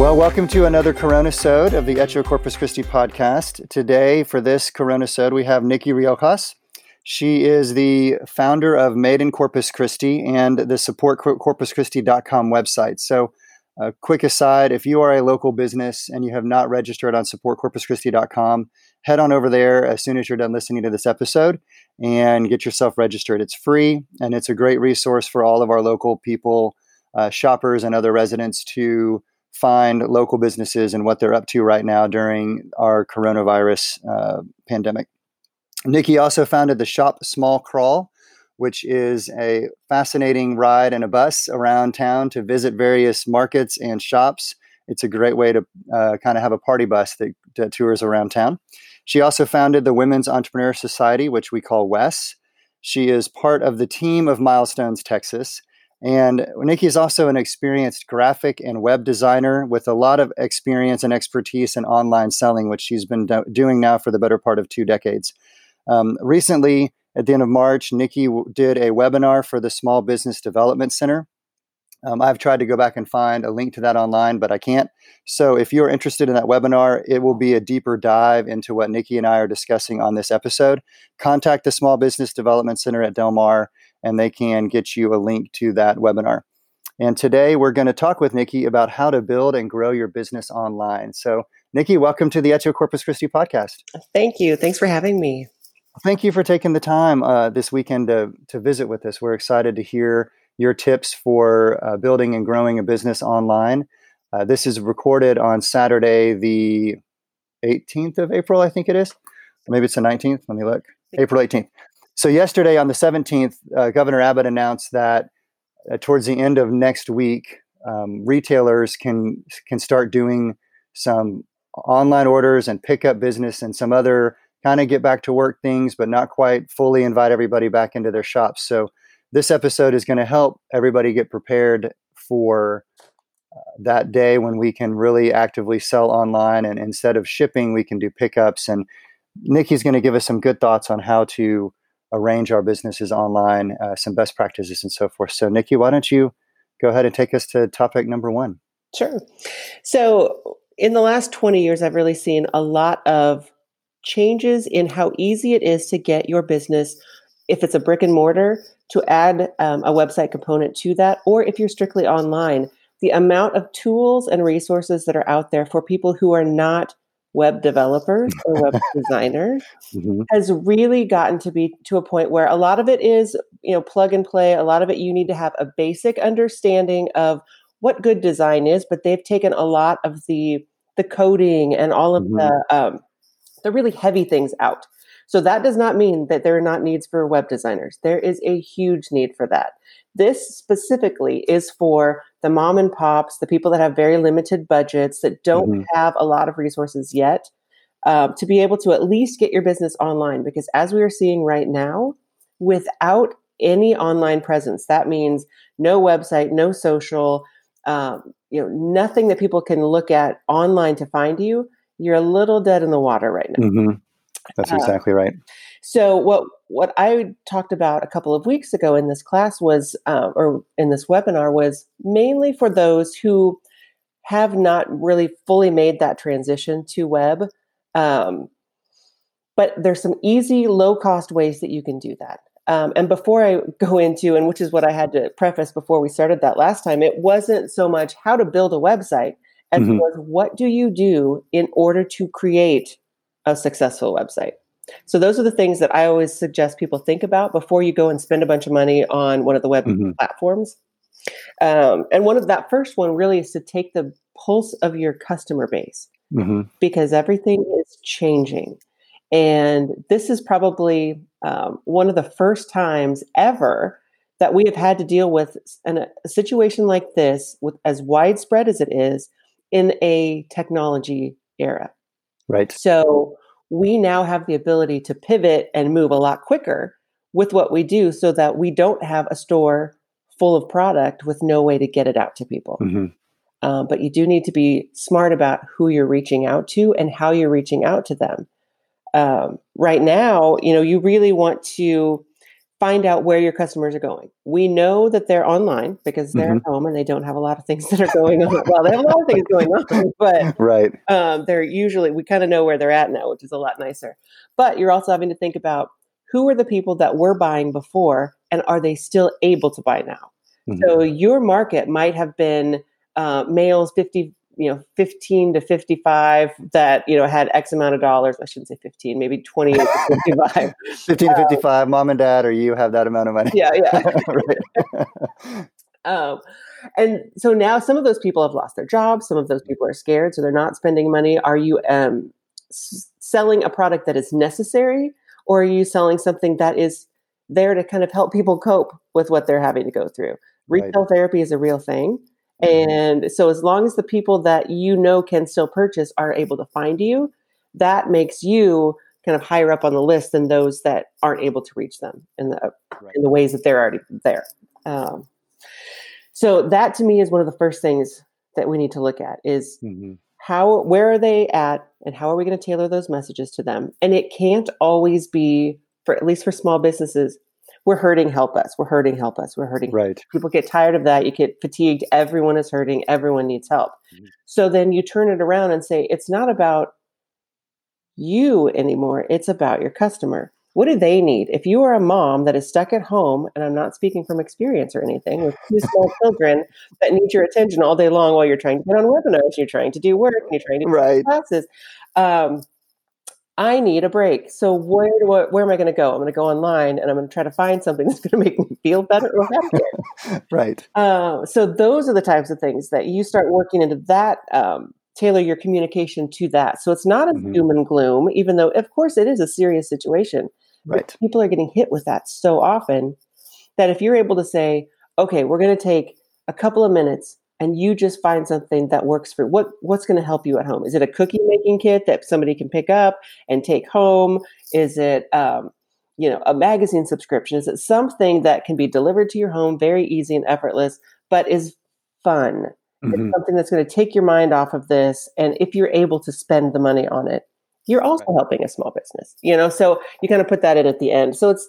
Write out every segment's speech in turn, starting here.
Well, welcome to another Corona Sode of the Echo Corpus Christi podcast. Today, for this Corona Sode, we have Nikki Riojas. She is the founder of Made in Corpus Christi and the supportcorpuschristi.com website. So, a quick aside if you are a local business and you have not registered on supportcorpuschristi.com, head on over there as soon as you're done listening to this episode and get yourself registered. It's free and it's a great resource for all of our local people, uh, shoppers, and other residents to find local businesses and what they're up to right now during our coronavirus uh, pandemic. Nikki also founded the Shop Small Crawl, which is a fascinating ride in a bus around town to visit various markets and shops. It's a great way to uh, kind of have a party bus that, that tours around town. She also founded the Women's Entrepreneur Society, which we call WES. She is part of the team of Milestones Texas. And Nikki is also an experienced graphic and web designer with a lot of experience and expertise in online selling, which she's been do- doing now for the better part of two decades. Um, recently, at the end of March, Nikki w- did a webinar for the Small Business Development Center. Um, I've tried to go back and find a link to that online, but I can't. So if you're interested in that webinar, it will be a deeper dive into what Nikki and I are discussing on this episode. Contact the Small Business Development Center at Del Mar, and they can get you a link to that webinar. And today we're going to talk with Nikki about how to build and grow your business online. So, Nikki, welcome to the Echo Corpus Christi podcast. Thank you. Thanks for having me. Thank you for taking the time uh, this weekend to, to visit with us. We're excited to hear your tips for uh, building and growing a business online. Uh, this is recorded on Saturday, the 18th of April, I think it is. Maybe it's the 19th. Let me look. April 18th. So, yesterday on the 17th, uh, Governor Abbott announced that uh, towards the end of next week, um, retailers can can start doing some online orders and pickup business and some other kind of get back to work things, but not quite fully invite everybody back into their shops. So, this episode is going to help everybody get prepared for uh, that day when we can really actively sell online. And instead of shipping, we can do pickups. And Nikki's going to give us some good thoughts on how to arrange our businesses online, uh, some best practices, and so forth. So, Nikki, why don't you go ahead and take us to topic number one? Sure. So, in the last 20 years, I've really seen a lot of changes in how easy it is to get your business, if it's a brick and mortar, to add um, a website component to that, or if you're strictly online, the amount of tools and resources that are out there for people who are not web developers or web designers mm-hmm. has really gotten to be to a point where a lot of it is you know plug and play a lot of it you need to have a basic understanding of what good design is but they've taken a lot of the the coding and all of mm-hmm. the um, the really heavy things out so that does not mean that there are not needs for web designers there is a huge need for that this specifically is for the mom and pops, the people that have very limited budgets, that don't mm-hmm. have a lot of resources yet, uh, to be able to at least get your business online. Because as we are seeing right now, without any online presence, that means no website, no social, um, you know, nothing that people can look at online to find you. You're a little dead in the water right now. Mm-hmm. That's uh, exactly right. So what what I talked about a couple of weeks ago in this class was, uh, or in this webinar, was mainly for those who have not really fully made that transition to web. Um, but there's some easy, low cost ways that you can do that. Um, and before I go into, and which is what I had to preface before we started that last time, it wasn't so much how to build a website as mm-hmm. was what do you do in order to create a successful website. So those are the things that I always suggest people think about before you go and spend a bunch of money on one of the web mm-hmm. platforms. Um, and one of that first one really is to take the pulse of your customer base mm-hmm. because everything is changing. And this is probably um, one of the first times ever that we have had to deal with an, a situation like this, with as widespread as it is, in a technology era. Right. So we now have the ability to pivot and move a lot quicker with what we do so that we don't have a store full of product with no way to get it out to people. Mm-hmm. Um, but you do need to be smart about who you're reaching out to and how you're reaching out to them. Um, right now, you know, you really want to find out where your customers are going. We know that they're online because they're mm-hmm. at home and they don't have a lot of things that are going on. well, they have a lot of things going on, but right. Um, they're usually we kind of know where they're at now, which is a lot nicer. But you're also having to think about who are the people that were buying before and are they still able to buy now? Mm-hmm. So your market might have been uh, males 50 you know 15 to 55 that you know had x amount of dollars. I shouldn't say 15 maybe 20 to 55 15 to 55 um, mom and dad or you have that amount of money. Yeah yeah. Um, and so now some of those people have lost their jobs. Some of those people are scared so they're not spending money. Are you um, s- selling a product that is necessary or are you selling something that is there to kind of help people cope with what they're having to go through? Retail right. therapy is a real thing. And so, as long as the people that you know can still purchase are able to find you, that makes you kind of higher up on the list than those that aren't able to reach them in the right. in the ways that they're already there. Um, so that to me is one of the first things that we need to look at is mm-hmm. how where are they at and how are we going to tailor those messages to them? And it can't always be for at least for small businesses we're hurting, help us. We're hurting, help us. We're hurting. Right. People get tired of that. You get fatigued. Everyone is hurting. Everyone needs help. Mm-hmm. So then you turn it around and say, it's not about you anymore. It's about your customer. What do they need? If you are a mom that is stuck at home, and I'm not speaking from experience or anything, with two small children that need your attention all day long while you're trying to get on webinars, you're trying to do work, and you're trying to do right. classes. Um, I need a break. So where do I, where am I going to go? I'm going to go online and I'm going to try to find something that's going to make me feel better or happier. right. Uh, so those are the types of things that you start working into that. Um, tailor your communication to that. So it's not a mm-hmm. doom and gloom, even though of course it is a serious situation. Right. People are getting hit with that so often that if you're able to say, okay, we're going to take a couple of minutes and you just find something that works for what what's going to help you at home? Is it a cookie making kit that somebody can pick up and take home? Is it um, you know a magazine subscription? Is it something that can be delivered to your home? Very easy and effortless but is fun. Mm-hmm. it's something that's going to take your mind off of this and if you're able to spend the money on it you're also right. helping a small business you know? So you kind of put that in at the end. So it's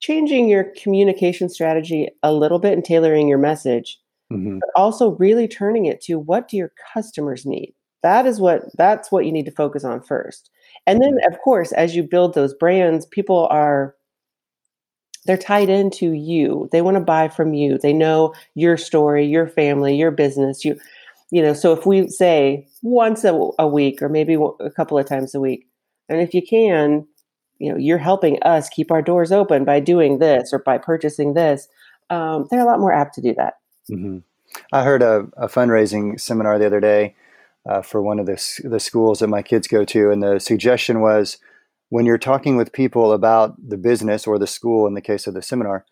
changing your communication strategy a little bit and tailoring your message mm-hmm. but also really turning it to what do your customers need? That is what that's what you need to focus on first. And then of course as you build those brands people are they're tied into you. They want to buy from you. They know your story your family your business. You you know so if we say once a, a week or maybe a couple of times a week and if you can you know you're helping us keep our doors open by doing this or by purchasing this um, they're a lot more apt to do that Mm-hmm. I heard a, a, fundraising seminar the other day uh, for one of the, the schools that my kids go to, and the suggestion was when you're talking with people about the business or the school, in the case of the seminar,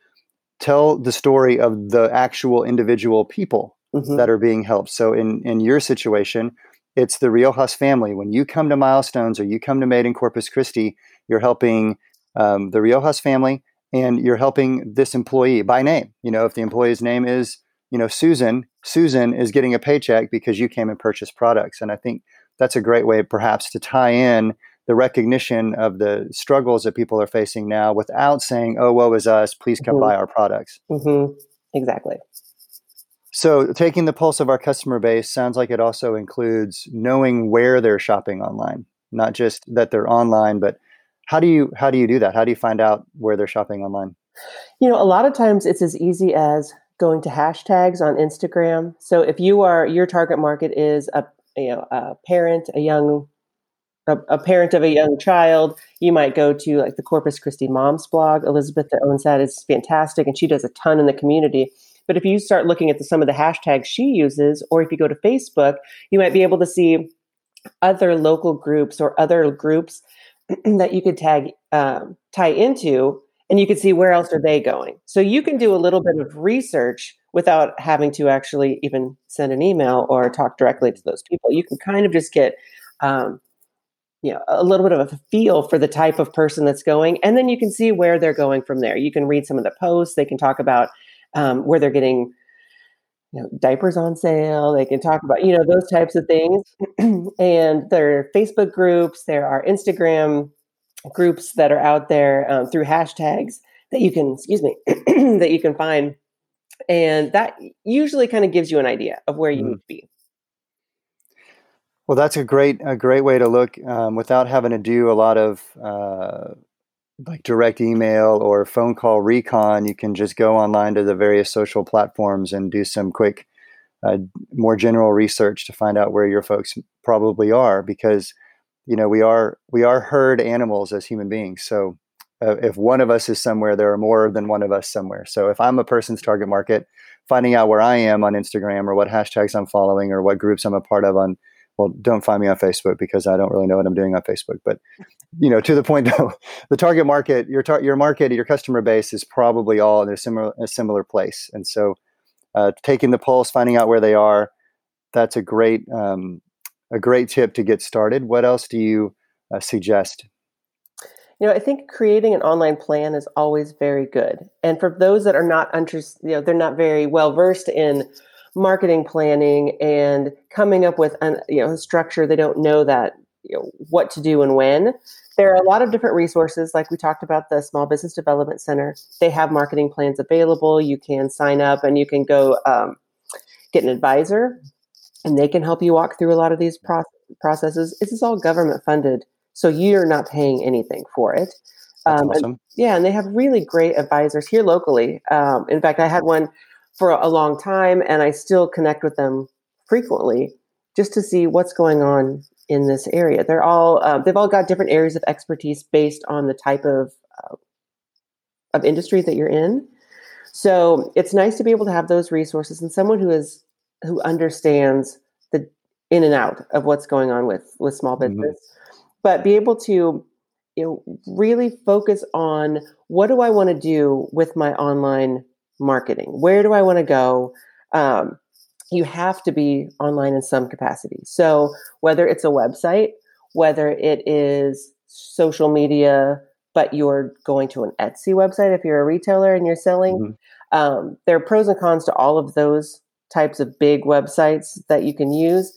tell the story of the actual individual people mm-hmm. that are being helped. So in in your situation, it's the Riojas family. When you come to Milestones or you come to Made in Corpus Christi, you're helping um, the Riojas family and you're helping this employee by name. You know, if the employee's name is you know, Susan, Susan is getting a paycheck because you came and purchased products. And I think that's a great way perhaps to tie in the recognition of the struggles that people are facing now without saying, oh, woe is us, please come mm-hmm. buy our products. Mm-hmm. Exactly. So, taking the pulse of our customer base sounds like it also includes knowing where they're shopping online, not just that they're online, but how do you how do you do that? How do you find out where they're shopping online? You know, a lot of times it's as easy as going to hashtags on Instagram. So if you are your target market is a you know a parent, a young a, a, parent of a young child, you might go to like the Corpus Christi Moms blog. Elizabeth that owns that is fantastic, and she does a ton in the community. But if you start looking at the, some of the hashtags she uses, or if you go to Facebook, you might be able to see other local groups or other groups that you could tag um, tie into and you can see where else are they going. So you can do a little bit of research without having to actually even send an email or talk directly to those people. You can kind of just get, um, you know, a little bit of a feel for the type of person that's going, and then you can see where they're going from there. You can read some of the posts. They can talk about um, where they're getting. You know, diapers on sale. They can talk about, you know, those types of things. and there are Facebook groups, there are Instagram groups that are out there um, through hashtags that you can excuse me that you can find and that usually kind of gives you an idea of where you mm-hmm. need to be well that's a great a great way to look um, without having to do a lot of uh, like direct email or phone call recon you can just go online to the various social platforms and do some quick uh, more general research to find out where your folks probably are because you know we are we are herd animals as human beings. So uh, if one of us is somewhere there are more than one of us somewhere. So if i'm a person's target market finding out where i am on instagram or what hashtags i'm following or what groups i'm a part of on well don't find me on facebook because i don't really know what i'm doing on facebook. But you know to the point though the target market your tar- your market your customer base is probably all in a similar a similar place. And so uh, taking the pulse, finding out where they are. That's a great um, a great tip to get started. What else do you uh, suggest? You know, I think creating an online plan is always very good. And for those that are not you know, they're not very well versed in marketing planning and coming up with an you know a structure. They don't know that you know what to do and when there are a lot of different resources like we talked about the small business development center they have marketing plans available you can sign up and you can go um, get an advisor and they can help you walk through a lot of these pro- processes this is all government funded so you're not paying anything for it um, awesome. and, yeah and they have really great advisors here locally um, in fact i had one for a long time and i still connect with them frequently just to see what's going on in this area. They're all uh, they've all got different areas of expertise based on the type of uh, of industry that you're in. So it's nice to be able to have those resources and someone who is who understands the in and out of what's going on with with small mm-hmm. business, mm-hmm. but be able to you know really focus on what do I want to do with my online marketing? Where do I want to go? Um, you have to be online in some capacity. So whether it's a website, whether it is social media, but you're going to an Etsy website if you're a retailer and you're selling, mm-hmm. um, there are pros and cons to all of those types of big websites that you can use,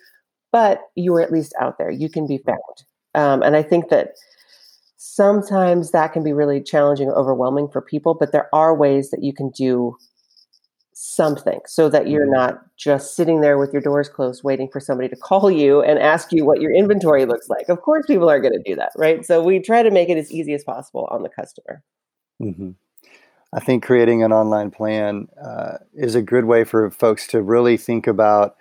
but you are at least out there. You can be found. Um, and I think that sometimes that can be really challenging, overwhelming for people, but there are ways that you can do something so that you're mm-hmm. not just sitting there with your doors closed waiting for somebody to call you and ask you what your inventory looks like. Of course, people are going to do that, right? So we try to make it as easy as possible on the customer. Mm-hmm. I think creating an online plan uh, is a good way for folks to really think about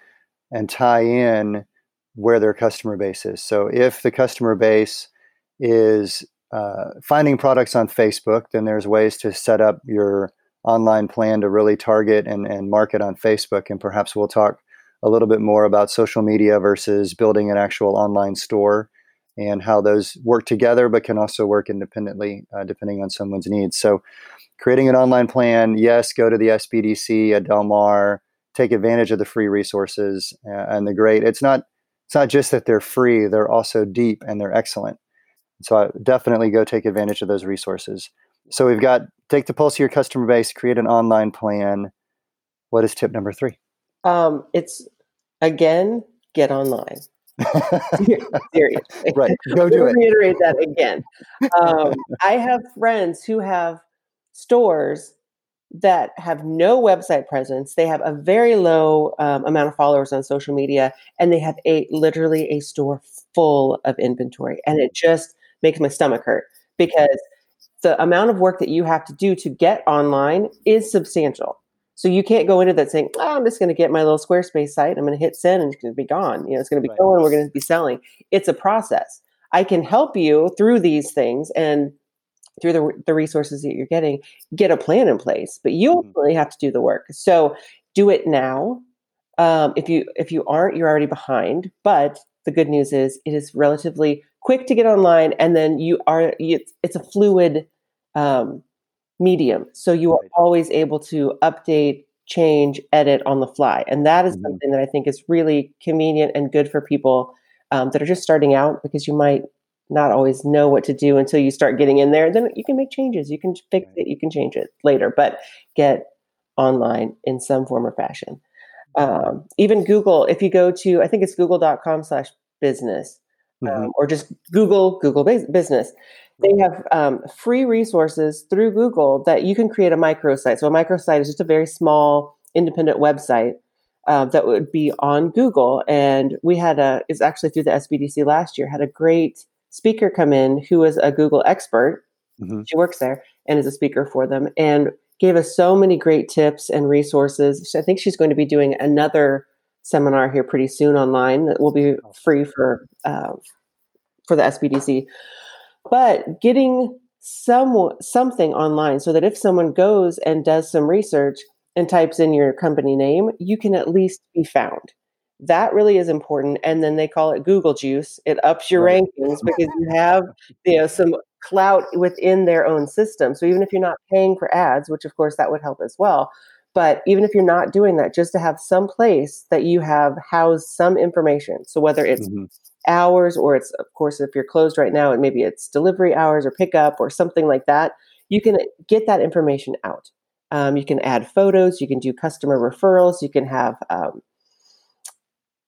and tie in where their customer base is. So if the customer base is uh, finding products on Facebook, then there's ways to set up your online plan to really target and, and market on Facebook. And perhaps we'll talk a little bit more about social media versus building an actual online store and how those work together, but can also work independently uh, depending on someone's needs. So, creating an online plan, yes, go to the SBDC at Del Mar, take advantage of the free resources uh, and the great. It's not it's not just that they're free; they're also deep and they're excellent. So, I definitely go take advantage of those resources. So we've got take the pulse of your customer base, create an online plan. What is tip number three? Um, it's again, get online. Seriously. Right. Go do it. Reiterate that again. Um, I have friends who have stores that have no website presence. They have a very low um, amount of followers on social media, and they have a literally a store full of inventory, and it just makes my stomach hurt because the amount of work that you have to do to get online is substantial. So you can't go into that saying, oh, I'm just going to get my little Squarespace site. I'm going to hit send and it's going to be gone. You know, it's going to be right. going. We're going to be selling. It's a process. I can help you through these things and through the, the resources that you're getting, get a plan in place, but you mm-hmm. ultimately have to do the work. So do it now. Um, if you if you aren't, you're already behind. But the good news is it is relatively quick to get online and then you are it's, it's a fluid um, medium so you are always able to update change edit on the fly and that is mm-hmm. something that i think is really convenient and good for people um, that are just starting out because you might not always know what to do until you start getting in there then you can make changes you can fix it you can change it later but get online in some form or fashion um, even google if you go to i think it's google.com slash business um, mm-hmm. or just Google Google business. They have um, free resources through Google that you can create a microsite. So a microsite is just a very small independent website uh, that would be on Google. And we had a is actually through the SBDC last year had a great speaker come in who was a Google expert. Mm-hmm. She works there and is a speaker for them and gave us so many great tips and resources. I think she's going to be doing another seminar here pretty soon online that will be free for uh, for the SBDC. But getting some something online so that if someone goes and does some research and types in your company name, you can at least be found. That really is important. And then they call it Google juice. It ups your right. rankings because you have you know some clout within their own system. So even if you're not paying for ads, which of course that would help as well, but even if you're not doing that, just to have some place that you have housed some information. So whether it's mm-hmm. Hours or it's of course if you're closed right now and maybe it's delivery hours or pickup or something like that, you can get that information out. Um, you can add photos, you can do customer referrals, you can have um,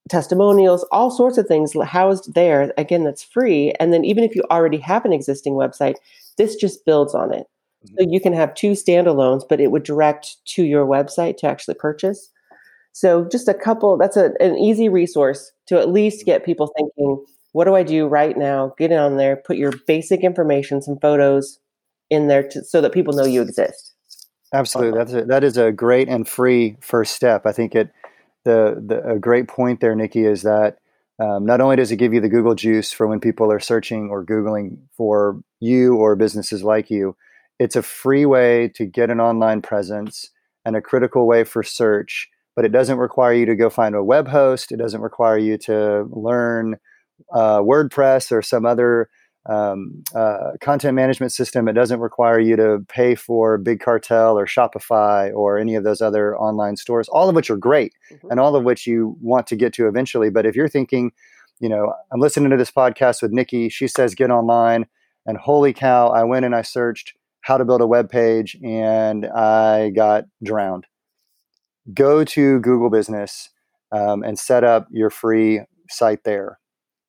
testimonials, all sorts of things housed there. Again, that's free. And then even if you already have an existing website, this just builds on it. Mm-hmm. So you can have two standalones, but it would direct to your website to actually purchase. So just a couple, that's a, an easy resource to at least get people thinking, what do I do right now? Get on there, put your basic information, some photos in there to, so that people know you exist. Absolutely, that's a, that is a great and free first step. I think it the, the a great point there, Nikki, is that um, not only does it give you the Google juice for when people are searching or googling for you or businesses like you, it's a free way to get an online presence and a critical way for search. But it doesn't require you to go find a web host. It doesn't require you to learn uh, WordPress or some other um, uh, content management system. It doesn't require you to pay for Big Cartel or Shopify or any of those other online stores, all of which are great mm-hmm. and all of which you want to get to eventually. But if you're thinking, you know, I'm listening to this podcast with Nikki, she says get online, and holy cow, I went and I searched how to build a web page and I got drowned. Go to Google Business um, and set up your free site there.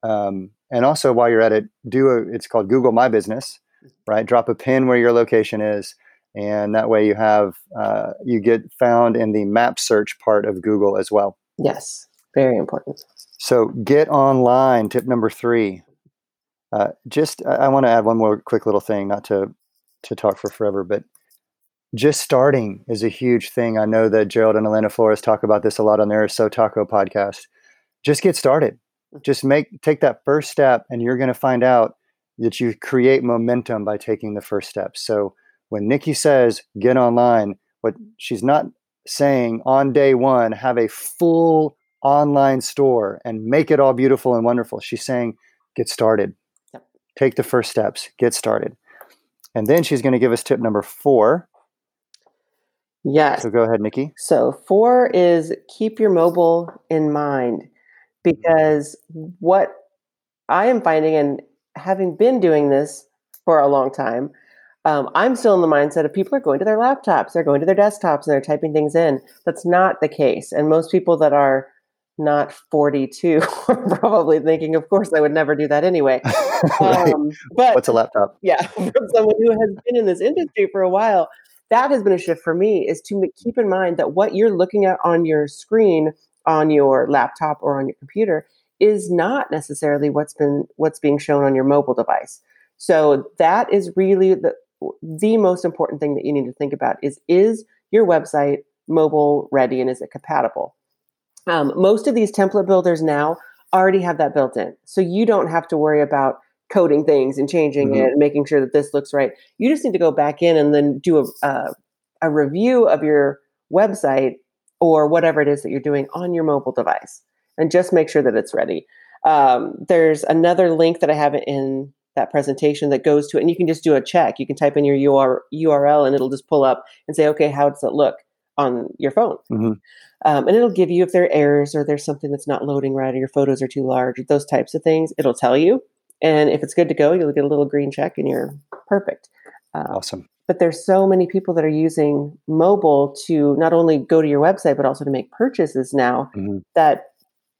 Um, and also while you're at it do a it's called google my business right? Drop a pin where your location is and that way you have uh, you get found in the map search part of google as well. Yes very important. So get online tip number three. Uh, just i, I want to add one more quick little thing not to to talk for forever but just starting is a huge thing. I know that gerald and elena flores talk about this a lot on their so taco podcast. Just get started. Mm-hmm. Just make take that first step and you're going to find out that you create momentum by taking the first step. So when nikki says get online what she's not saying on day one have a full online store and make it all beautiful and wonderful. She's saying get started. Yep. take the first steps. Get started. And then she's going to give us tip number four yes so go ahead nikki so four is keep your mobile in mind because what I am finding, and having been doing this for a long time, um, I'm still in the mindset of people are going to their laptops, they're going to their desktops, and they're typing things in. That's not the case. And most people that are not 42 are probably thinking, of course, I would never do that anyway. right. um, but what's a laptop? Yeah, from someone who has been in this industry for a while, that has been a shift for me is to keep in mind that what you're looking at on your screen on your laptop or on your computer is not necessarily what's been what's being shown on your mobile device. So that is really the the most important thing that you need to think about is is your website mobile ready and is it compatible? Um, most of these template builders now already have that built in, so you don't have to worry about coding things and changing mm-hmm. it and making sure that this looks right. You just need to go back in and then do a, uh, a review of your website or whatever it is that you're doing on your mobile device and just make sure that it's ready. Um, there's another link that I have in that presentation that goes to it, and you can just do a check. You can type in your UR, URL and it'll just pull up and say, okay, how does it look on your phone? Mm-hmm. Um, and it'll give you if there are errors or there's something that's not loading right or your photos are too large, those types of things. It'll tell you. And if it's good to go, you'll get a little green check and you're perfect. Um, awesome but there's so many people that are using mobile to not only go to your website but also to make purchases now mm-hmm. that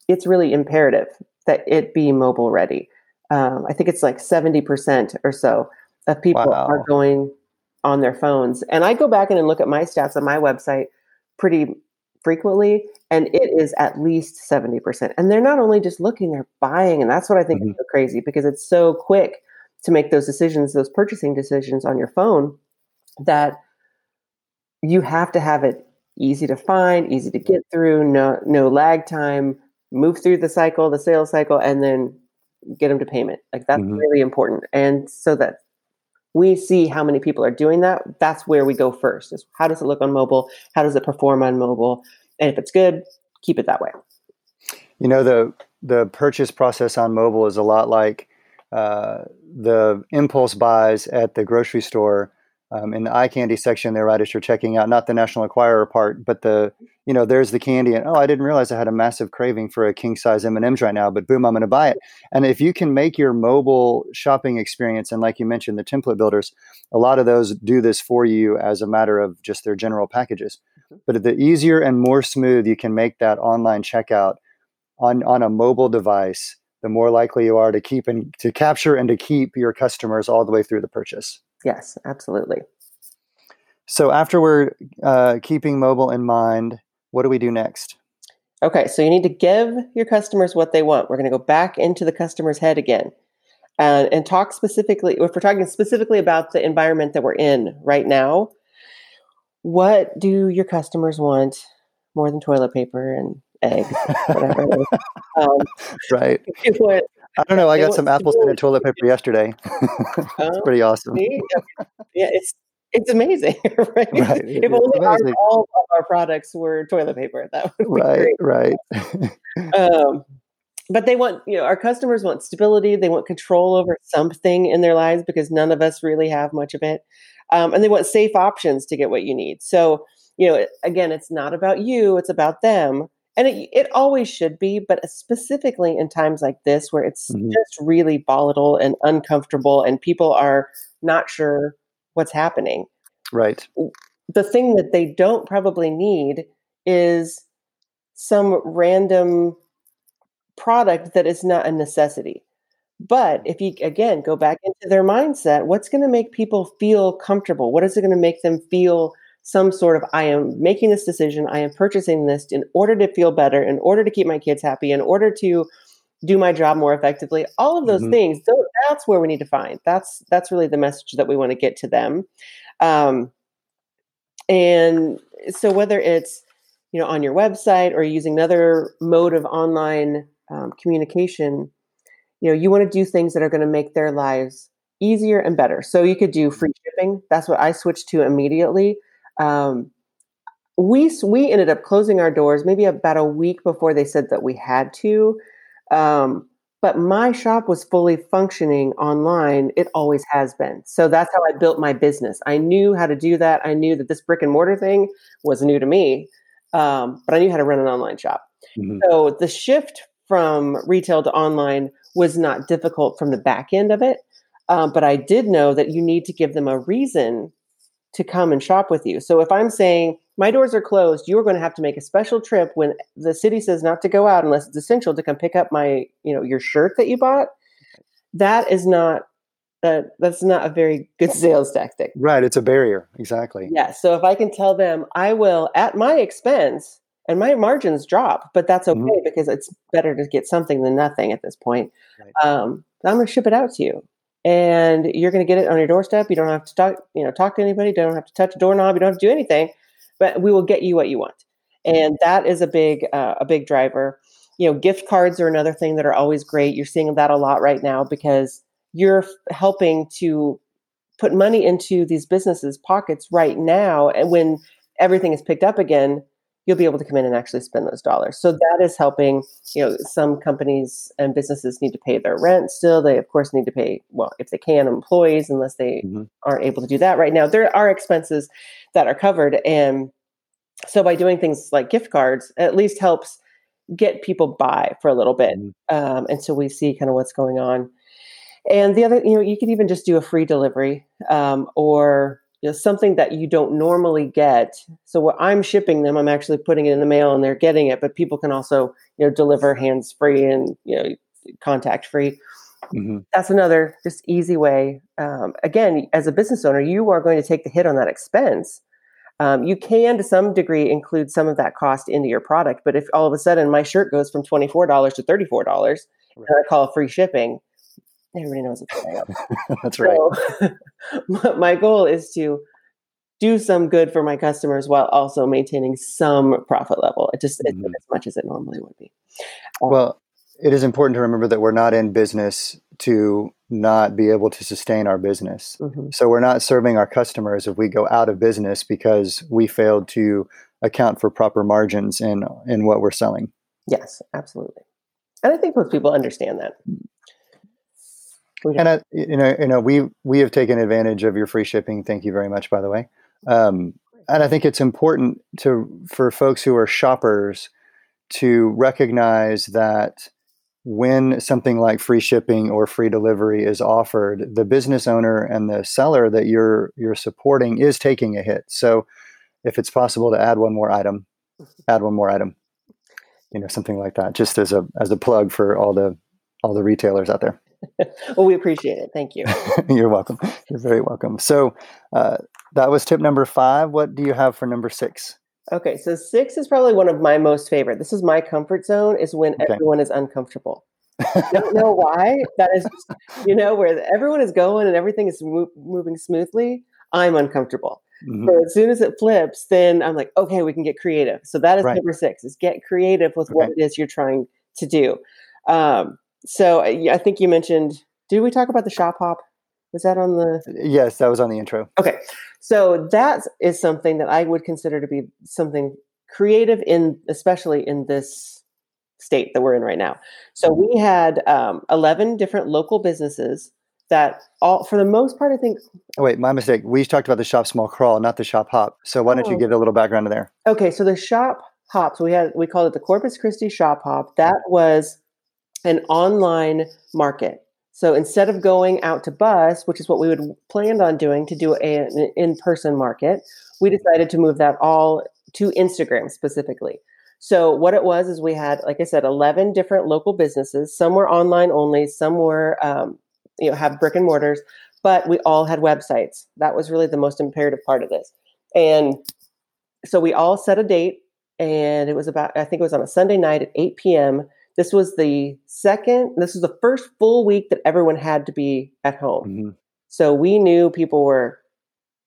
it's really imperative that it be mobile ready um, i think it's like 70% or so of people Wow. are going on their phones. And I go back in and look at my stats on my website pretty frequently, and it is at least 70%. And they're not only just looking, they're buying. And that's what I think Mhm. is so crazy because it's so quick to make those decisions, those purchasing decisions on your phone that you have to have it easy to find, easy to get through, no no lag time, move through the cycle, the sales cycle, and then get them to payment. Like that's Mhm. really important. And so that we see how many people are doing that, that's where we go first. Is how does it look on mobile? How does it perform on mobile? And if it's good, keep it that way. You know the the purchase process on mobile is a lot like uh, the impulse buys at the grocery store um, in the eye candy section there, right as you're checking out, not the National Enquirer part, but the you know there's the candy, and oh, I didn't realize I had a massive craving for a king size M and M's right now, but boom, I'm going to buy it. And if you can make your mobile shopping experience, and like you mentioned, the template builders, a lot of those do this for you as a matter of just their general packages. But the easier and more smooth you can make that online checkout on on a mobile device, the more likely you are to keep and to capture and to keep your customers all the way through the purchase. Yes, absolutely. So after we're uh, keeping mobile in mind, what do we do next? Okay, so you need to give your customers what they want. We're going to go back into the customer's head again uh, and talk specifically, if we're talking specifically about the environment that we're in right now, what do your customers want more than toilet paper and eggs, whatever? um, Right. I don't know. I got some apple stability. scented toilet paper yesterday. it's uh, pretty awesome. yeah, it's it's amazing, right? Right, If it's only our, all of our products were toilet paper, that would be Right. great. Right. um, but they want you know our customers want stability they want control over something in their lives because none of us really have much of it um, and they want safe options to get what you need so you know again it's not about you it's about them and it, it always should be but specifically in times like this where it's Mhm. just really volatile and uncomfortable and people are not sure what's happening right. the thing that they don't probably need is some random product that is not a necessity. But if you again go back into their mindset, what's going to make people feel comfortable? What is it going to make them feel some sort of I am making this decision, I am purchasing this in order to feel better, in order to keep my kids happy, in order to do my job more effectively. All of those Mhm. things, that's where we need to find. That's that's really the message that we want to get to them. Um, and so whether it's you know on your website or using another mode of online um, communication you know you want to do things that are going to make their lives easier and better so you could do free shipping that's what i switched to immediately um, we we ended up closing our doors maybe about a week before they said that we had to. Um, but my shop was fully functioning online. It always has been. So that's how i built my business. I knew how to do that. I knew that this brick and mortar thing was new to me um, but i knew how to run an online shop. Mhm. so the shift from retail to online was not difficult from the back end of it um, but i did know that you need to give them a reason to come and shop with you so if i'm saying my doors are closed you're going to have to make a special trip when the city says not to go out unless it's essential to come pick up my you know your shirt that you bought that is not that that's not a very good sales tactic Right. It's a barrier. Exactly. yeah so if i can tell them i will at my expense and my margins drop but that's okay Mhm. because it's better to get something than nothing at this point Right. um, i'm going to ship it out to you and you're going to get it on your doorstep. You don't have to talk you know talk to anybody. You don't have to touch a doorknob. You don't have to do anything but we will get you what you want. And that is a big uh, a big driver. You know gift cards are another thing that are always great. You're seeing that a lot right now because you're helping to put money into these businesses pockets right now and when everything is picked up again you'll be able to come in and actually spend those dollars so that is helping you know some companies and businesses need to pay their rent still they of course need to pay well if they can employees unless they Mhm. aren't able to do that right now there are expenses that are covered and so by doing things like gift cards at least helps get people by for a little bit Mhm. um, until we see kind of what's going on and the other you know you could even just do a free delivery um, or you know something that you don't normally get so what i'm shipping them i'm actually putting it in the mail and they're getting it but people can also you know deliver hands free and you know contact free mm-hmm. that's another just easy way. Um, again, as a business owner, you are going to take the hit on that expense. Um, you can, to some degree, include some of that cost into your product. But if all of a sudden my shirt goes from twenty four dollars to thirty four dollars, right. and I call free shipping, everybody knows what's going on. That's right. So, my goal is to do some good for my customers while also maintaining some profit level. It just mm-hmm. as much as it normally would be. Um, well, it is important to remember that we're not in business to not be able to sustain our business. Mm-hmm. So we're not serving our customers if we go out of business because we failed to account for proper margins in in what we're selling. Yes, absolutely. And I think most people understand that. And I, you know, you know, we we have taken advantage of your free shipping. Thank you very much, by the way. Um, and I think it's important to for folks who are shoppers to recognize that when something like free shipping or free delivery is offered, the business owner and the seller that you're you're supporting is taking a hit. So if it's possible to add one more item, add one more item. You know, something like that, just as a as a plug for all the all the retailers out there. well, we appreciate it. Thank you. You're welcome. You're very welcome. So uh, that was tip number five. What do you have for number six? Okay, so six is probably one of my most favorite. This is my comfort zone. Is when okay. everyone is uncomfortable. Don't know why. That is, just, you know, where everyone is going and everything is mo- moving smoothly. I'm uncomfortable. Mm-hmm. So as soon as it flips, then I'm like, okay, we can get creative. So that is right. number six: is get creative with okay. what it is you're trying to do. Um, so uh, I think you mentioned. Did we talk about the shop hop? Was that on the? Uh, yes, that was on the intro. Okay, so that is something that I would consider to be something creative in, especially in this state that we're in right now. So mm-hmm. we had um, eleven different local businesses that all, for the most part, I think. Oh, wait, my mistake. We talked about the shop small crawl, not the shop hop. So why don't you oh. give a little background there? Okay, so the shop hops we had we called it the Corpus Christi shop hop. That mm-hmm. was an online market. So instead of going out to bus, which is what we would planned on doing to do a, an in-person market, we decided to move that all to Instagram specifically. So what it was is we had, like I said, eleven different local businesses. Some were online only, some were um, you know have brick and mortars, but we all had websites. That was really the most imperative part of this. And so we all set a date, and it was about I think it was on a Sunday night at eight p.m. This was the second, this was the first full week that everyone had to be at home. Mm-hmm. So we knew people were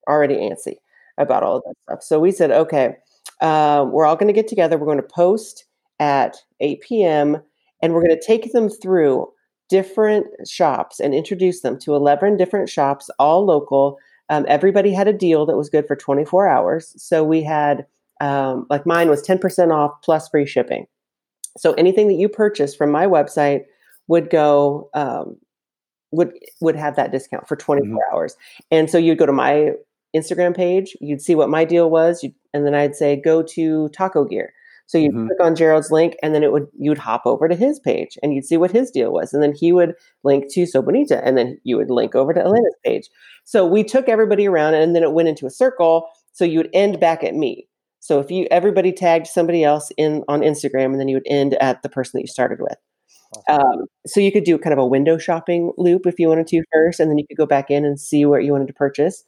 already antsy about all of that stuff. So we said, okay, uh, we're all going to get together. We're going to post at 8 p.m. and we're going to take them through different shops and introduce them to 11 different shops, all local. Um, everybody had a deal that was good for 24 hours. So we had, um, like mine was 10% off plus free shipping. So anything that you purchase from my website would go um, would would have that discount for 24 mm-hmm. hours. And so you'd go to my Instagram page, you'd see what my deal was, and then I'd say go to Taco Gear. So you'd mm-hmm. click on Gerald's link, and then it would you'd hop over to his page, and you'd see what his deal was, and then he would link to So Bonita, and then you would link over to Elena's page. So we took everybody around, and then it went into a circle. So you would end back at me. So if you everybody tagged somebody else in on Instagram, and then you would end at the person that you started with. Um, so you could do kind of a window shopping loop if you wanted to first, and then you could go back in and see what you wanted to purchase.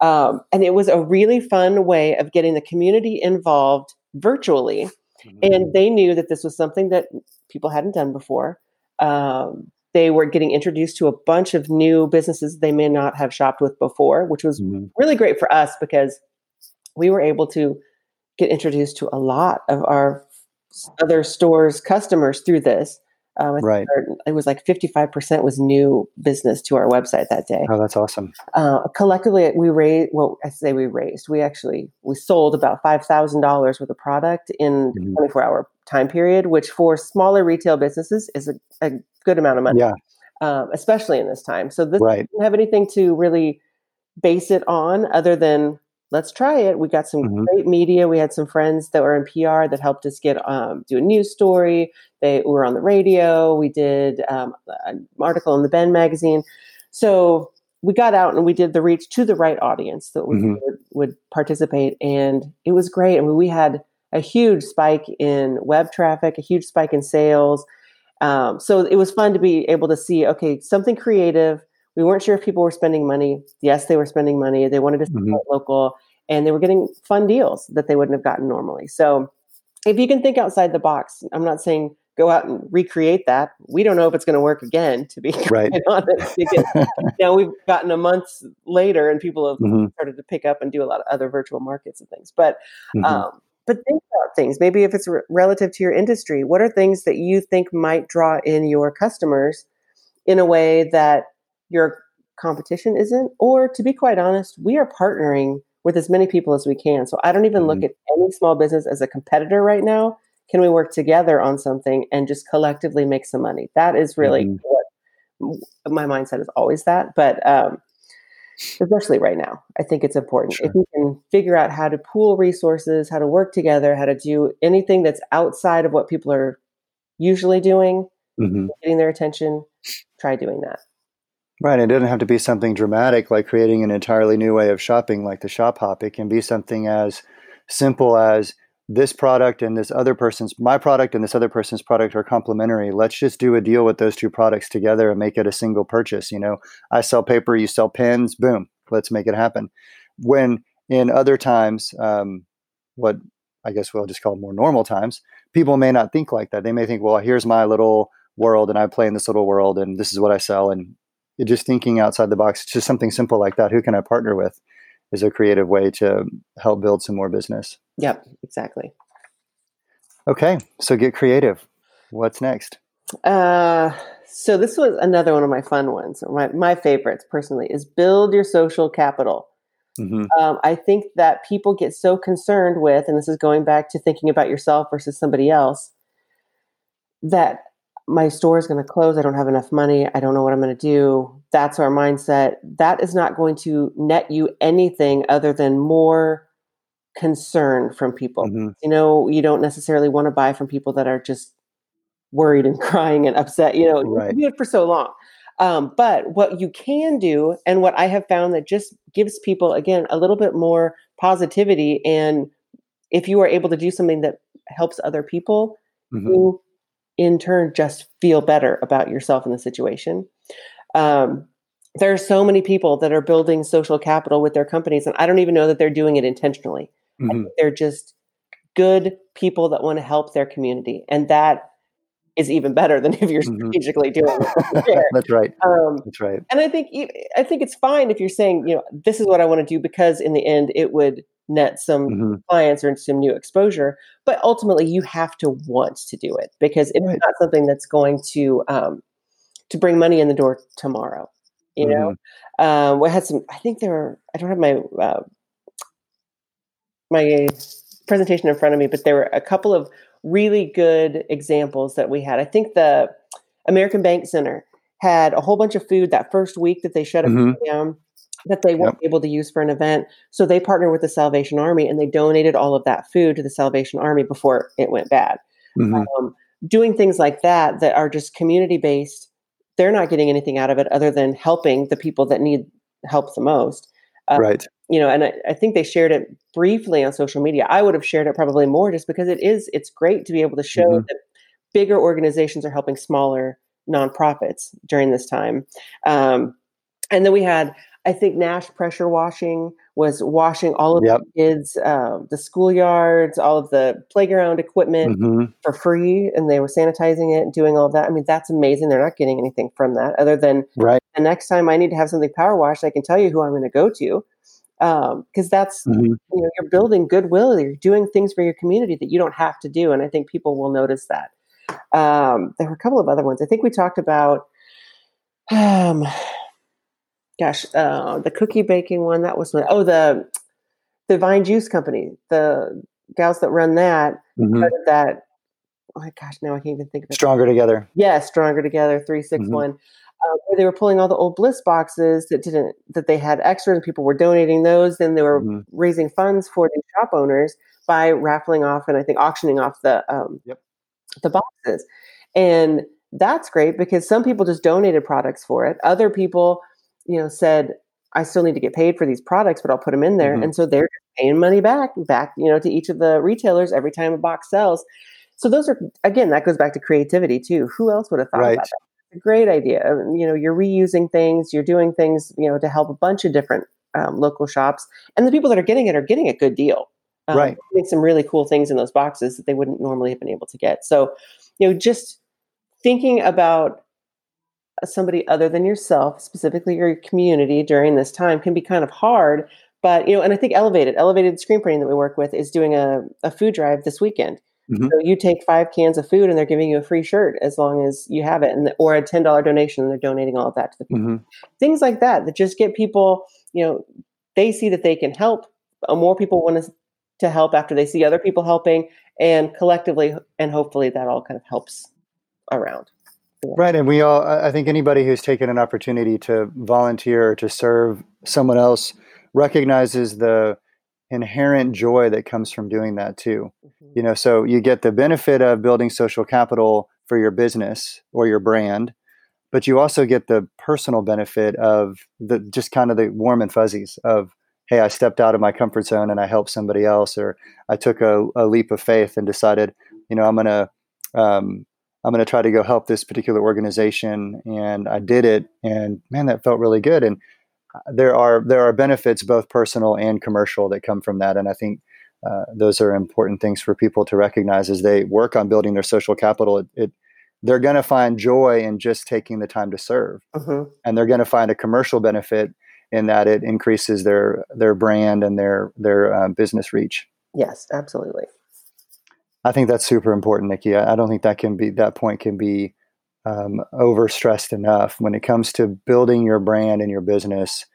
Um, and it was a really fun way of getting the community involved virtually, mm-hmm. and they knew that this was something that people hadn't done before. Um, they were getting introduced to a bunch of new businesses they may not have shopped with before, which was mm-hmm. really great for us because we were able to get introduced to a lot of our other stores customers through this. Um, right. It was like 55% was new business to our website that day. Oh, that's awesome. Uh, collectively, we raised, well, I say we raised, we actually, we sold about $5,000 worth of product in mm-hmm. 24 hour time period, which for smaller retail businesses is a, a good amount of money. Yeah. Um, especially in this time. So this right. didn't have anything to really base it on other than let's try it. We got some mm-hmm. great media. We had some friends that were in PR that helped us get um, do a news story. They were on the radio. We did um, an article in the Bend magazine. So we got out and we did the reach to the right audience that mm-hmm. would, would, participate, and it was great. I mean, we had a huge spike in web traffic, a huge spike in sales. Um, so it was fun to be able to see, okay, something creative. We weren't sure if people were spending money. Yes, they were spending money. They wanted to support mm-hmm. local and they were getting fun deals that they wouldn't have gotten normally. So if you can think outside the box, I'm not saying go out and recreate that. We don't know if it's going to work again, to be right. honest. Because now we've gotten a month later and people have mm-hmm. started to pick up and do a lot of other virtual markets and things. But mm-hmm. um, but think about things. Maybe if it's re- relative to your industry, what are things that you think might draw in your customers in a way that your competition isn't? Or to be quite honest, we are partnering with as many people as we can. So I don't even mm-hmm. look at any small business as a competitor right now. Can we work together on something and just collectively make some money? That is really mm-hmm. what my mindset is always that. But um, especially right now. I think it's important. Sure. If you can figure out how to pool resources, how to work together, how to do anything that's outside of what people are usually doing, mm-hmm. getting their attention, try doing that. Right. It doesn't have to be something dramatic like creating an entirely new way of shopping like the shop hop. It can be something as simple as this product and this other person's my product and this other person's product are complementary let's just do a deal with those two products together and make it a single purchase you know i sell paper you sell pens boom let's make it happen when in other times um, what i guess we'll just call more normal times people may not think like that they may think well here's my little world and i play in this little world and this is what i sell and just thinking outside the box just something simple like that who can i partner with is a creative way to help build some more business. Yep, exactly. Okay, so get creative. What's next? Uh, so this was another one of my fun ones. My my favorites personally is build your social capital. Mm-hmm. Um, I think that people get so concerned with, and this is going back to thinking about yourself versus somebody else, that my store is going to close. I don't have enough money. I don't know what I'm going to do. That's our mindset. That is not going to net you anything other than more concern from people. Mm-hmm. You know, you don't necessarily want to buy from people that are just worried and crying and upset. You know, right. you do it for so long. Um, but what you can do, and what I have found that just gives people, again, a little bit more positivity. And if you are able to do something that helps other people, mm-hmm. you in turn just feel better about yourself in the situation. Um, there are so many people that are building social capital with their companies, and I don't even know that they're doing it intentionally. Mm-hmm. They're just good people that want to help their community, and that is even better than if you're mm-hmm. strategically doing it. That's right. Um, That's right. And I think I think it's fine if you're saying, you know, this is what I want to do because in the end it would net some mm-hmm. clients or some new exposure. But ultimately, you have to want to do it because it's right. not something that's going to um, to bring money in the door tomorrow. You mm-hmm. know, um, we had some. I think there. Were, I don't have my uh, my presentation in front of me, but there were a couple of really good examples that we had. I think the American Bank Center had a whole bunch of food that first week that they shut it mm-hmm. down that they weren't yep. able to use for an event. So they partnered with the Salvation Army and they donated all of that food to the Salvation Army before it went bad. Mm-hmm. Um, doing things like that that are just community based, they're not getting anything out of it other than helping the people that need help the most. Um, right. You know, and I, I, think they shared it briefly on social media. I would have shared it probably more just because it is, it's great to be able to show mm-hmm. that bigger organizations are helping smaller nonprofits during this time. Um, and then we had I think Nash pressure washing was washing all of yep. the kids, uh, the schoolyards, all of the playground equipment mm-hmm. for free, and they were sanitizing it and doing all that. I mean, that's amazing. They're not getting anything from that other than right. the next time I need to have something power washed, I can tell you who I'm going to go to because um, that's mm-hmm. you know you're building goodwill. You're doing things for your community that you don't have to do, and I think people will notice that. Um, there were a couple of other ones. I think we talked about. Um, gosh, uh, the cookie baking one. That was my, oh the the Vine Juice Company. The gals that run that mm-hmm. that. Oh my gosh, now I can't even think of it. Stronger together. Yeah, stronger together. Three six mm-hmm. one. Uh, where they were pulling all the old bliss boxes that didn't that they had extras and people were donating those then they were mm-hmm. raising funds for the shop owners by raffling off and i think auctioning off the um, yep. the boxes and that's great because some people just donated products for it other people you know, said, I still need to get paid for these products, but I'll put them in there. Mm-hmm. And so they're paying money back, back, you know, to each of the retailers every time a box sells. so those are again that goes back to creativity too. Who else would have thought Right. about that? A great idea. You know, you're reusing things, you're doing things, you know, to help a bunch of different um, local shops, and the people that are getting it are getting a good deal. Um, Right. Getting some really cool things in those boxes that they wouldn't normally have been able to get. So, you know, just thinking about somebody other than yourself, specifically your community during this time can be kind of hard. But, you know, and I think Elevated, Elevated Screen Printing that we work with is doing a, a food drive this weekend. Mhm. So you take five cans of food and they're giving you a free shirt as long as you have it, and or a ten dollar donation, and they're donating all of that to the people. Mhm. Things like that that just get people, you know, they see that they can help. uh, More people want to to help after they see other people helping, and collectively and hopefully that all kind of helps around. Right, and we all. I think anybody who's taken an opportunity to volunteer or to serve someone else recognizes the inherent joy that comes from doing that too. You know, so you get the benefit of building social capital for your business or your brand, but you also get the personal benefit of the just kind of the warm and fuzzies of, hey, I stepped out of my comfort zone and I helped somebody else, or I took a, a leap of faith and decided, you know, I'm gonna um, I'm gonna try to go help this particular organization, and I did it, and man, that felt really good. And uh, there are there are benefits both personal and commercial that come from that, and I think uh, those are important things for people to recognize as they work on building their social capital. It, it they're going to find joy in just taking the time to serve, Mhm. and they're going to find a commercial benefit in that it increases their their brand and their their um, business reach. Yes, absolutely. I think that's super important, Nikki. I, I don't think that can be that point can be um, overstressed enough when it comes to building your brand and your business.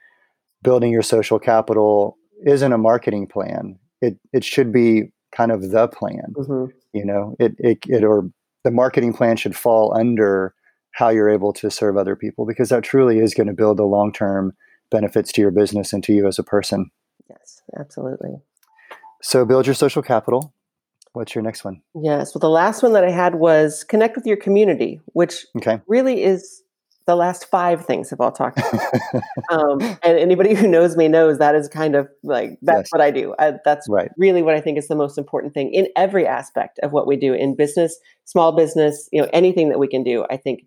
Building your social capital isn't a marketing plan. It it should be kind of the plan. hmm You know, it it, it or the marketing plan should fall under how you're able to serve other people because that truly is going to build the long term benefits to your business and to you as a person. Yes, absolutely. So build your social capital. What's your next one? Yes. Well, the last one that I had was connect with your community, which Okay. really is the last five things I've all talked about. um, and anybody who knows me knows that is kind of like that's Yes. what I do. I, that's right. really what I think is the most important thing in every aspect of what we do in business, small business, you know, anything that we can do. I think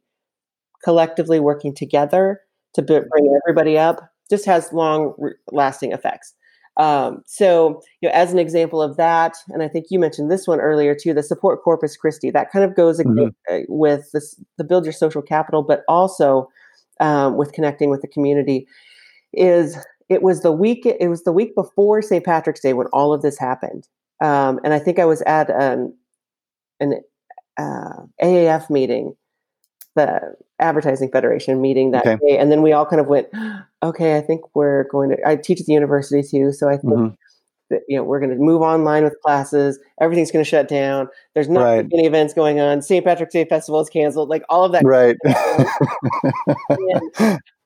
collectively working together to bring everybody up just has long lasting effects. Um, so, you know, as an example of that, and I think you mentioned this one earlier too, the support Corpus Christi, that kind of goes Mhm. uh, with this, the build your social capital, but also um, with connecting with the community. Is it was the week it was the week before St. Patrick's Day when all of this happened, um, and I think I was at an an uh, AAF meeting, the Advertising Federation meeting that Okay. day, and then we all kind of went, okay, I think we're going to. I teach at the university too, so I think Mhm. that you know we're going to move online with classes. Everything's going to shut down. There's not Right. any events going on. St. Patrick's Day festival is canceled. Like all of that. Right.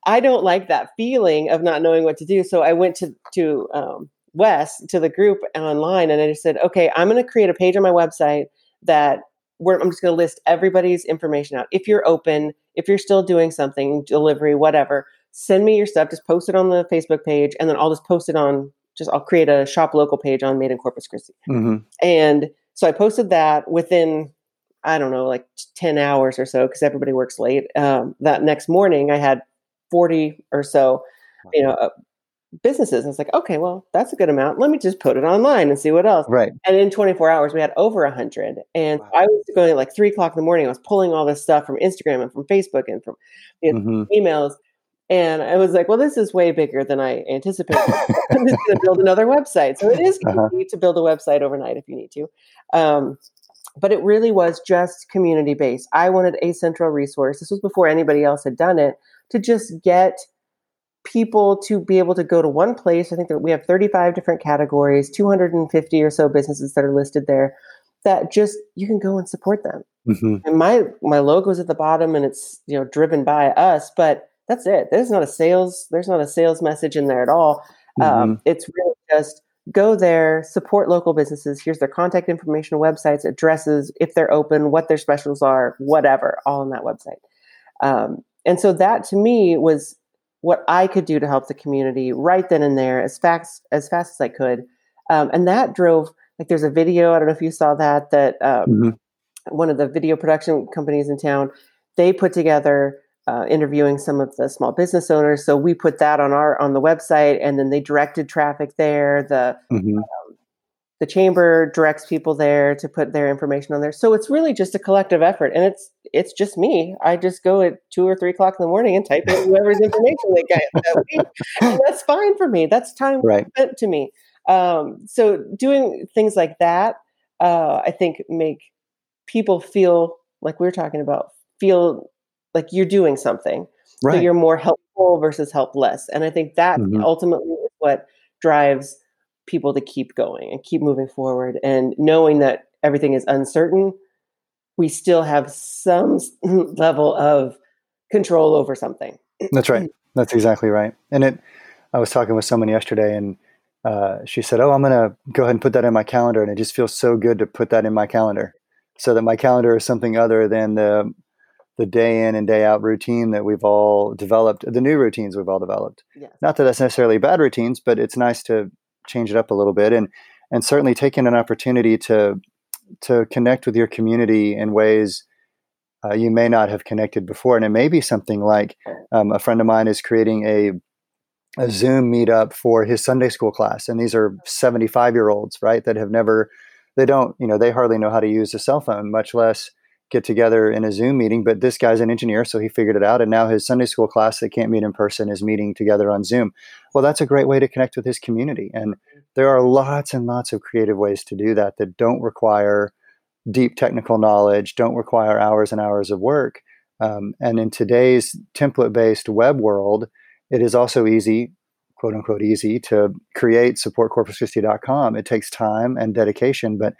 I don't like that feeling of not knowing what to do. So I went to to um, Wes to the group online, and I just said, okay, I'm going to create a page on my website that where I'm just going to list everybody's information out. If you're open, if you're still doing something, delivery, whatever, send me your stuff. Just post it on the Facebook page, and then I'll just post it on. Just I'll create a shop local page on Made in Corpus Christi. Mhm. And so I posted that within, I don't know, like 10 hours or so, because everybody works late. Um, that next morning, I had 40 or so, you know, uh, businesses. And it's like, okay, well, that's a good amount. Let me just put it online and see what else. Right. And in 24 hours, we had over 100. And Wow. I was going at like three o'clock in the morning. I was pulling all this stuff from Instagram and from Facebook and from Mhm. emails. And I was like, well, this is way bigger than I anticipated. I'm just going to build another website. So it is Uh-huh. to build a website overnight if you need to. Um, but it really was just community based. I wanted a central resource. This was before anybody else had done it to just get people to be able to go to one place. I think that we have 35 different categories, 250 or so businesses that are listed there that just you can go and support them. Mhm. and my my logo's at the bottom and it's you know driven by us but that's it. There's not a sales there's not a sales message in there at all. Um, it's really just go there support local businesses. Here's their contact information websites addresses if they're open what their specials are whatever all on that website. Um, and so that to me was what i could do to help the community right then and there as fast as fast as i could um, and that drove like there's a video i don't know if you saw that that um, Mhm. one of the video production companies in town. They put together uh, interviewing some of the small business owners. So we put that on our on the website, and then they directed traffic there. The mm-hmm. The chamber directs people there to put their information on there. So it's really just a collective effort, and it's it's just me. I just go at two or three o'clock in the morning and type in whoever's information they get that week, and that's fine for me. That's time right. spent to me. Um, so doing things like that, uh, I think, make people feel like we are talking about feel like you're doing something. Right. So you're more helpful versus helpless. And I think that mm-hmm. ultimately is what drives people to keep going and keep moving forward. And knowing that everything is uncertain, we still have some level of control over something. That's right. That's exactly right. And it, I was talking with someone yesterday and uh, she said, "Oh, I'm going to go ahead and put that in my calendar," and it just feels so good to put that in my calendar, so that my calendar is something other than the the day in and day out routine that we've all developed, the new routines we've all developed. Yes. Not that that's necessarily bad routines, but it's nice to change it up a little bit and and certainly taking an opportunity to to connect with your community in ways uh, you may not have connected before. And it may be something like um, a friend of mine is creating a a Zoom meetup for his Sunday school class, and these are seventy five year olds, right? That have never, they don't, you know, they hardly know how to use a cell phone, much less get together in a Zoom meeting. But this guy's an engineer, so he figured it out. And now his Sunday school class that can't meet in person is meeting together on Zoom. Well, that's a great way to connect with his community. And there are lots and lots of creative ways to do that that don't require deep technical knowledge, don't require hours and hours of work. Um, and in today's template based web world, it is also easy, quote unquote, easy to create supportcorpuschristi.com. It takes time and dedication, but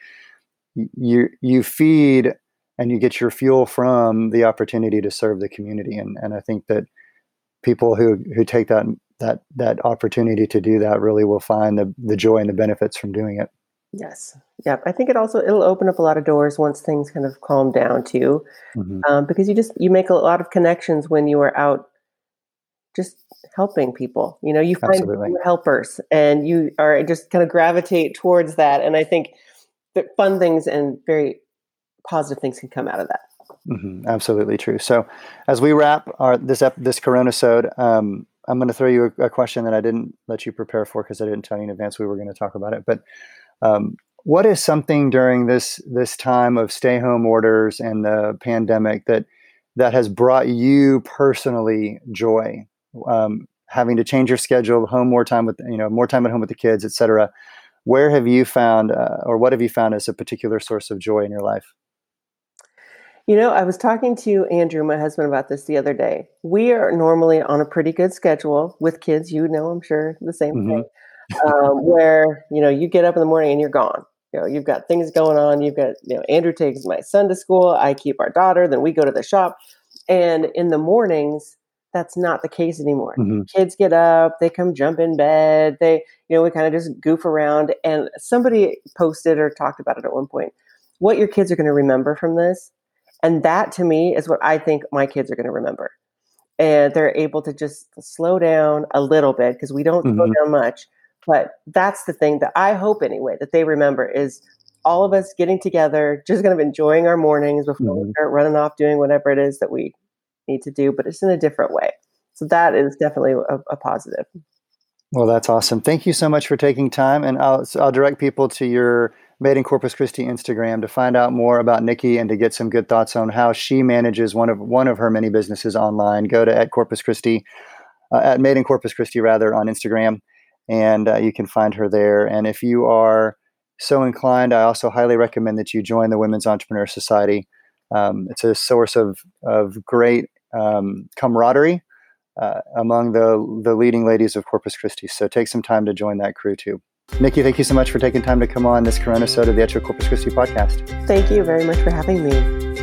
you you feed and you get your fuel from the opportunity to serve the community. And and I think that people who who take that that that opportunity to do that really will find the the joy and the benefits from doing it. Yes. Yep. I think it also it'll open up a lot of doors once things kind of calm down too, mm-hmm. um, because you just you make a lot of connections when you are out just helping people. You know, you find helpers and you are just kind of gravitate towards that. And I think that fun things and very positive things can come out of that. Mm-hmm, absolutely true. So, as we wrap our this ep- this Corona sode, um, I'm going to throw you a, a, question that I didn't let you prepare for because I didn't tell you in advance we were going to talk about it. But um, what is something during this this time of stay home orders and the pandemic that that has brought you personally joy? Um, having to change your schedule, home more time with you know more time at home with the kids, etc. Where have you found, uh, or what have you found as a particular source of joy in your life? You know, I was talking to Andrew, my husband, about this the other day. We are normally on a pretty good schedule with kids. You know, I'm sure the same mm-hmm. thing. Um, where you know you get up in the morning and you're gone. You know, you've got things going on. You've got you know Andrew takes my son to school. I keep our daughter. Then we go to the shop. And in the mornings, that's not the case anymore. Mm-hmm. Kids get up, they come jump in bed. They, you know, we kind of just goof around. And somebody posted or talked about it at one point. What your kids are going to remember from this and that to me is what I think my kids are going to remember. And they're able to just slow down a little bit because we don't mm-hmm. slow down much. But that's the thing that I hope anyway that they remember is all of us getting together, just kind of enjoying our mornings before mm-hmm. we start running off doing whatever it is that we need to do, but it's in a different way. So that is definitely a, a positive. Well, that's awesome. Thank you so much for taking time, and I'll I'll direct people to your Made in Corpus Christi Instagram to find out more about Nikki and to get some good thoughts on how she manages one of one of her many businesses online. Go to at Corpus Christi, uh, at Made in Corpus Christi rather on Instagram, and uh, you can find her there. And if you are so inclined, I also highly recommend that you join the Women's Entrepreneur Society. Um, it's a source of of great um, camaraderie uh, among the the leading ladies of Corpus Christi. So take some time to join that crew too. Nikki, thank you so much for taking time to come on this Corona Soda, the Etcho Corpus Christi podcast. Thank you very much for having me.